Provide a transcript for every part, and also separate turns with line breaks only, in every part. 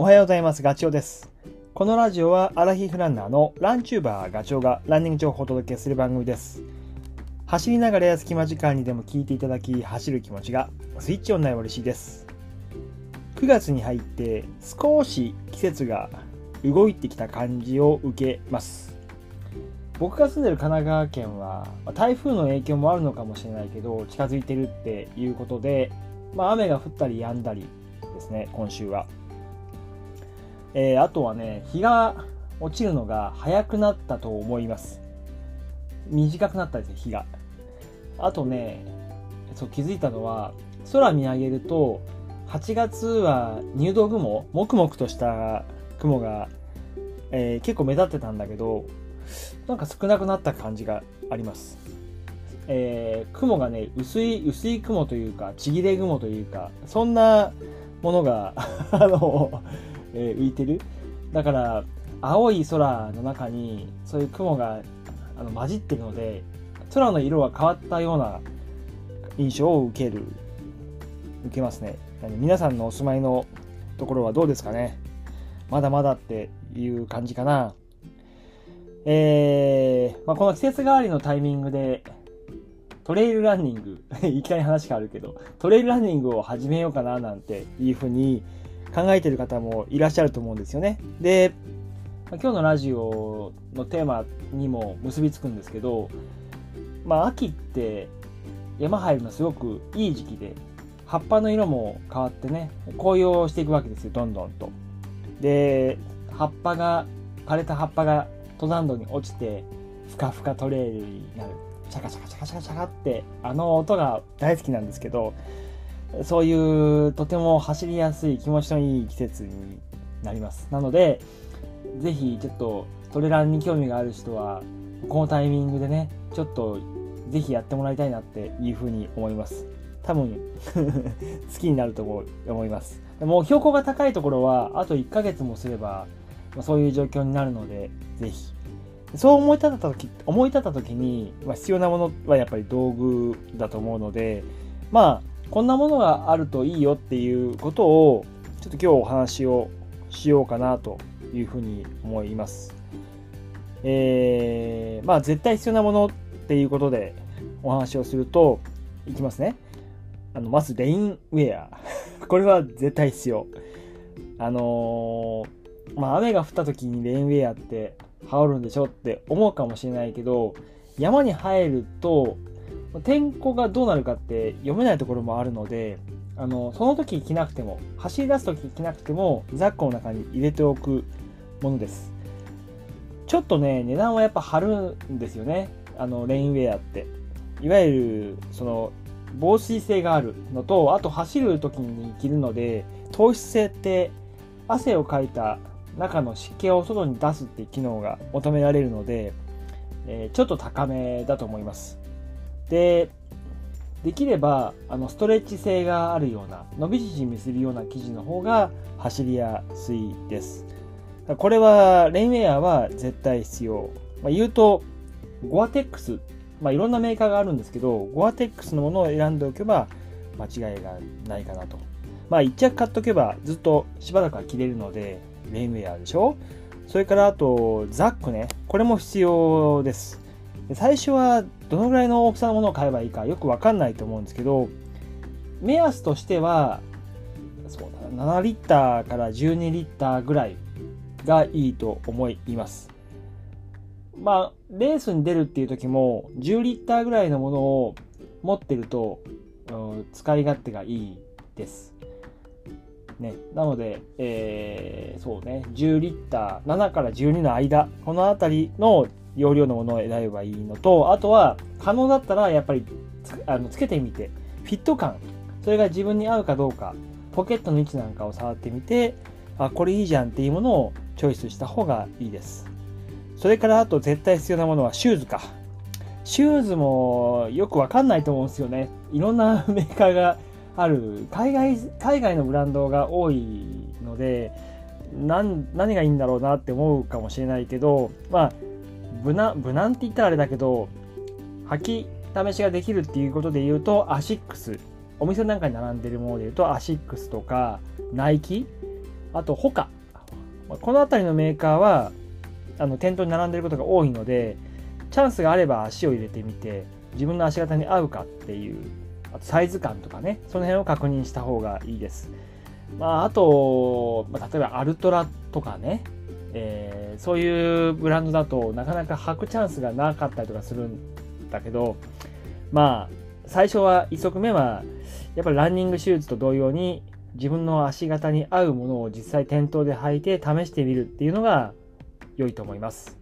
おはようございます。ガチョウです。このラジオはアラヒフランナーのランチューバーガチョウがランニング情報をお届けする番組です。走りながら隙間時間にでも聞いていただき、走る気持ちがスイッチオンになれば嬉しいです。9月に入って少し季節が動いてきた感じを受けます。僕が住んでる神奈川県は台風の影響もあるのかもしれないけど近づいてるっていうことで、まあ、雨が降ったり止んだりですね今週は、えーあとはね日が落ちるのが早くなったと思います短くなったですね日があとねそう気づいたのは空見上げると8月は入道雲もくもくとした雲が、えー結構目立ってたんだけどなんか少なくなった感じがあります。えー雲がね、薄い、薄い雲というか、ちぎれ雲というか、そんなものが、あの、え浮いてる。だから、青い空の中に、そういう雲があの混じってるので、空の色が変わったような印象を受ける、受けますね。皆さんのお住まいのところはどうですかねまだまだっていう感じかな。えーまあ、この季節変わりのタイミングでトレイルランニング いきなり話があるけどトレイルランニングを始めようかななんていうふうに考えてる方もいらっしゃると思うんですよね。で、今日のラジオのテーマにも結びつくんですけどまあ秋って山入るのすごくいい時期で葉っぱの色も変わってね紅葉していくわけですよどんどんと。で葉っぱが枯れた葉っぱが登山道に落ちてふかふかトレイルになる。シャカシャカシャカシャカシャカってあの音が大好きなんですけどそういうとても走りやすい気持ちのいい季節になります。なのでぜひちょっとトレランに興味がある人はこのタイミングでねちょっとぜひやってもらいたいなっていうふうに思います。多分 好きになると思います。もう標高が高いところはあと1ヶ月もすればまそういう状況になるのでぜひ。そう思い立った時思い立った時に、ま、必要なものはやっぱり道具だと思うのでまあこんなものがあるといいよっていうことをちょっと今日お話をしようかなというふうに思います。えー、まあ絶対必要なものっていうことでお話をするといきますね。あのまずレインウェア。これは絶対必要。あのーまあ雨が降った時にレインウェアって羽織るんでしょって思うかもしれないけど山に入ると天候がどうなるかって読めないところもあるのであのその時着なくても走り出す時着なくてもザックの中に入れておくものです。ちょっとね値段はやっぱ張るんですよね。あのレインウェアって。いわゆるその防水性があるのとあと走る時に着るので糖質性って汗をかいた中の湿気を外に出すっていう機能が求められるので、えーちょっと高めだと思います。で、できればあのストレッチ性があるような伸び縮みするような生地の方が走りやすいです。これはレインウェアは絶対必要。まあ、言うとゴアテックス、まあ、いろんなメーカーがあるんですけどゴアテックスのものを選んでおけば間違いがないかなと。まあ一着買っとけばずっとしばらくは着れるのでレインウェアでしょ？それからあとザックねこれも必要です最初はどのぐらいの大きさのものを買えばいいかよくわかんないと思うんですけど目安としてはそうだ7リッターから12リッターぐらいがいいと思います。まあレースに出るっていう時も10リッターぐらいのものを持ってると、うん使い勝手がいいです。ね、なので、えーそうね、10リッター、7から12の間、このあたりの容量のものを選べばいいのと、あとは、可能だったら、やっぱりつあのつけてみて、フィット感、それが自分に合うかどうか、ポケットの位置なんかを触ってみて、あ、これいいじゃんっていうものをチョイスした方がいいです。それから、あと絶対必要なものはシューズか。シューズもよくわかんないと思うんですよね。いろんな メーカーがある海外海外のブランドが多いのでなん何がいいんだろうなって思うかもしれないけどまあ無難無難って言ったらあれだけど履き試しができるっていうことで言うとアシックスお店なんかに並んでるもので言うとアシックスとかナイキあと、ホカ。この辺りのメーカーは、あの、店頭に並んでることが多いので、チャンスがあれば足を入れてみて、自分の足型に合うかっていう、あとサイズ感とかね、その辺を確認した方がいいです。まあ、あと、ま、例えばアルトラとかね、えー、そういうブランドだとなかなか履くチャンスがなかったりとかするんだけど、まあ、最初は1足目は、やっぱりランニングシューズと同様に自分の足型に合うものを実際店頭で履いて試してみるっていうのが良いと思います。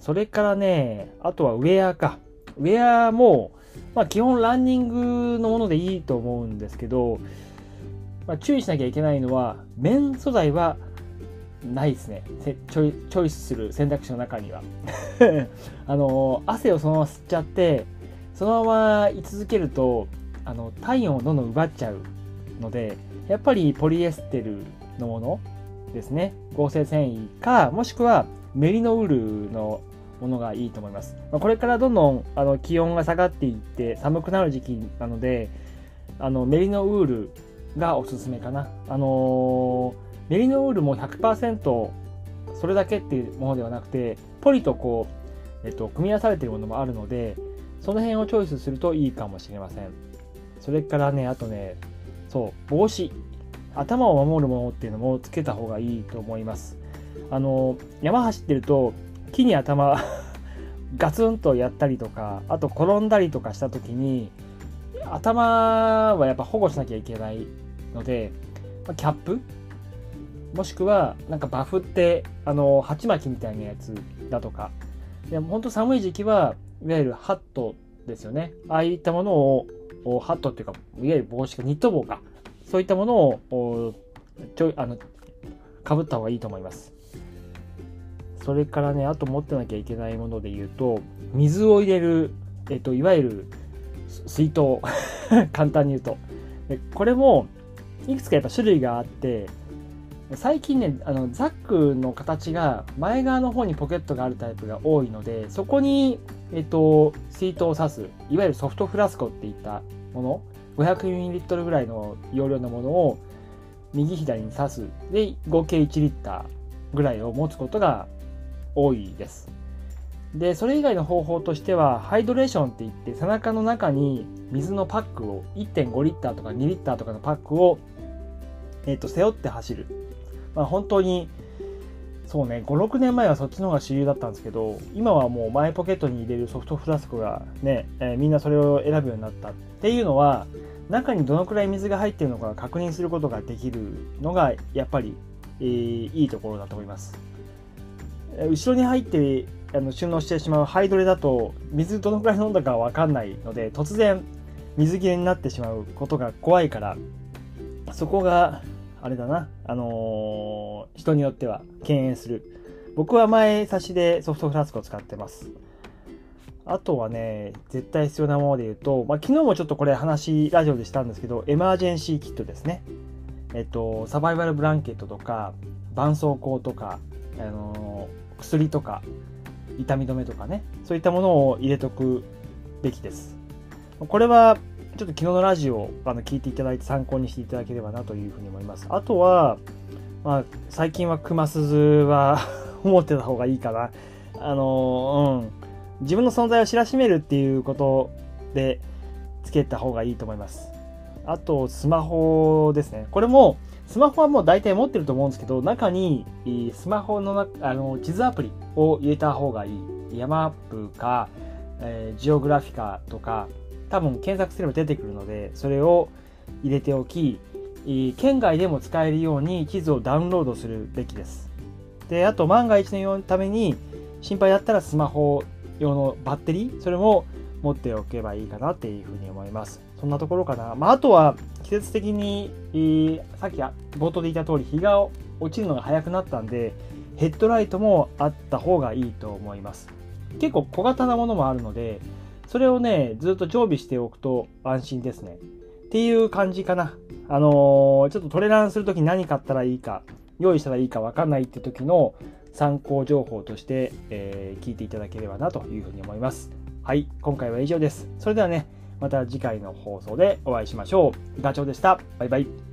それからね、あとはウェアか。ウェアも、まあ基本ランニングのものでいいと思うんですけど、まあ、注意しなきゃいけないのは、綿素材はないですね。チョイチョイスする選択肢の中には。あの、汗をそのまま吸っちゃって、そのまま居続けると、あの、体温をどんどん奪っちゃうので、やっぱりポリエステルのものですね。合成繊維か、もしくはメリノウールのものがいいと思います。まあ、これからどんどんあの気温が下がっていって寒くなる時期なので、あのメリノウールがおすすめかな。あのー、メリノールも100%それだけっていうものではなくて、ポリとこう、えっと、組み合わされているものもあるので、その辺をチョイスするといいかもしれません。それからね、あとね、そう、帽子。頭を守るものっていうのもつけた方がいいと思います。あの、山走ってると、木に頭 ガツンとやったりとか、あと転んだりとかした時に、頭はやっぱ保護しなきゃいけないので、キャップもしくは、なんかバフって、あの、鉢巻きみたいなやつだとか。でも本当寒い時期は、いわゆるハットですよね。ああいったものを、ハットっていうか、いわゆる帽子か、ニット帽か。そういったものを、ちょ、あの、かぶった方がいいと思います。それからね、あと持ってなきゃいけないもので言うと、水を入れる、えっと、いわゆる水筒 簡単に言うとこれもいくつかやっぱ種類があって最近ねあのザックの形が前側の方にポケットがあるタイプが多いのでそこに、えっと、水筒を刺すいわゆるソフトフラスコっていったもの 500ml ぐらいの容量のものを右左に刺すで合計1リッターぐらいを持つことが多いですで、それ以外の方法としては、ハイドレーションって言って、背中の中に水のパックを、1.5リッターとか2リッターとかのパックを、えっ、と、背負って走る。まあ、本当に、そうね、5、6年前はそっちの方が主流だったんですけど、今はもう前ポケットに入れるソフトフラスコがね、えー、みんなそれを選ぶようになったっていうのは、中にどのくらい水が入っているのか確認することができるのが、やっぱり、えー、いいところだと思います。後ろに入ってあの収納してしまうハイドレだと水どのくらい飲んだかわかんないので突然水切れになってしまうことが怖いからそこがあれだな。あのー、人によっては敬遠する。僕は前差しでソフトフラスコを使ってます。あとはね絶対必要なもので言うと、まあ、昨日もちょっとこれ話ラジオでしたんですけどエマージェンシーキットですね。えっとサバイバルブランケットとか絆創膏とかあのー、薬とか痛み止めとかね、そういったものを入れとくべきです。これは、ちょっと昨日のラジオあの聞いていただいて参考にしていただければなというふうに思います。あとは、まあ、最近は熊鈴は 思ってた方がいいかな。あの、うん。自分の存在を知らしめるっていうことでつけた方がいいと思います。あと、スマホですね。これも、スマホはもう大体持ってると思うんですけど、中にスマホのあの地図アプリを入れた方がいい。ヤマップか、えー、ジオグラフィカとか、多分検索すれば出てくるので、それを入れておき、県外でも使えるように地図をダウンロードするべきです。で、あと万が一のために心配だったらスマホ用のバッテリー、それも持っておけばいいかなっていうふうに思います。そんなところかな。まあ、あとは季節的に、さっき冒頭で言った通り日が落ちるのが早くなったんで、ヘッドライトもあった方がいいと思います。結構小型なものもあるので、それをね、ずっと常備しておくと安心ですね。っていう感じかな。あのー、ちょっとトレランするときに何買ったらいいか、用意したらいいかわかんないって時の参考情報として、えー、聞いていただければなというふうに思います。はい、今回は以上です。それではね、また次回の放送でお会いしましょう。ガチョウでした。バイバイ。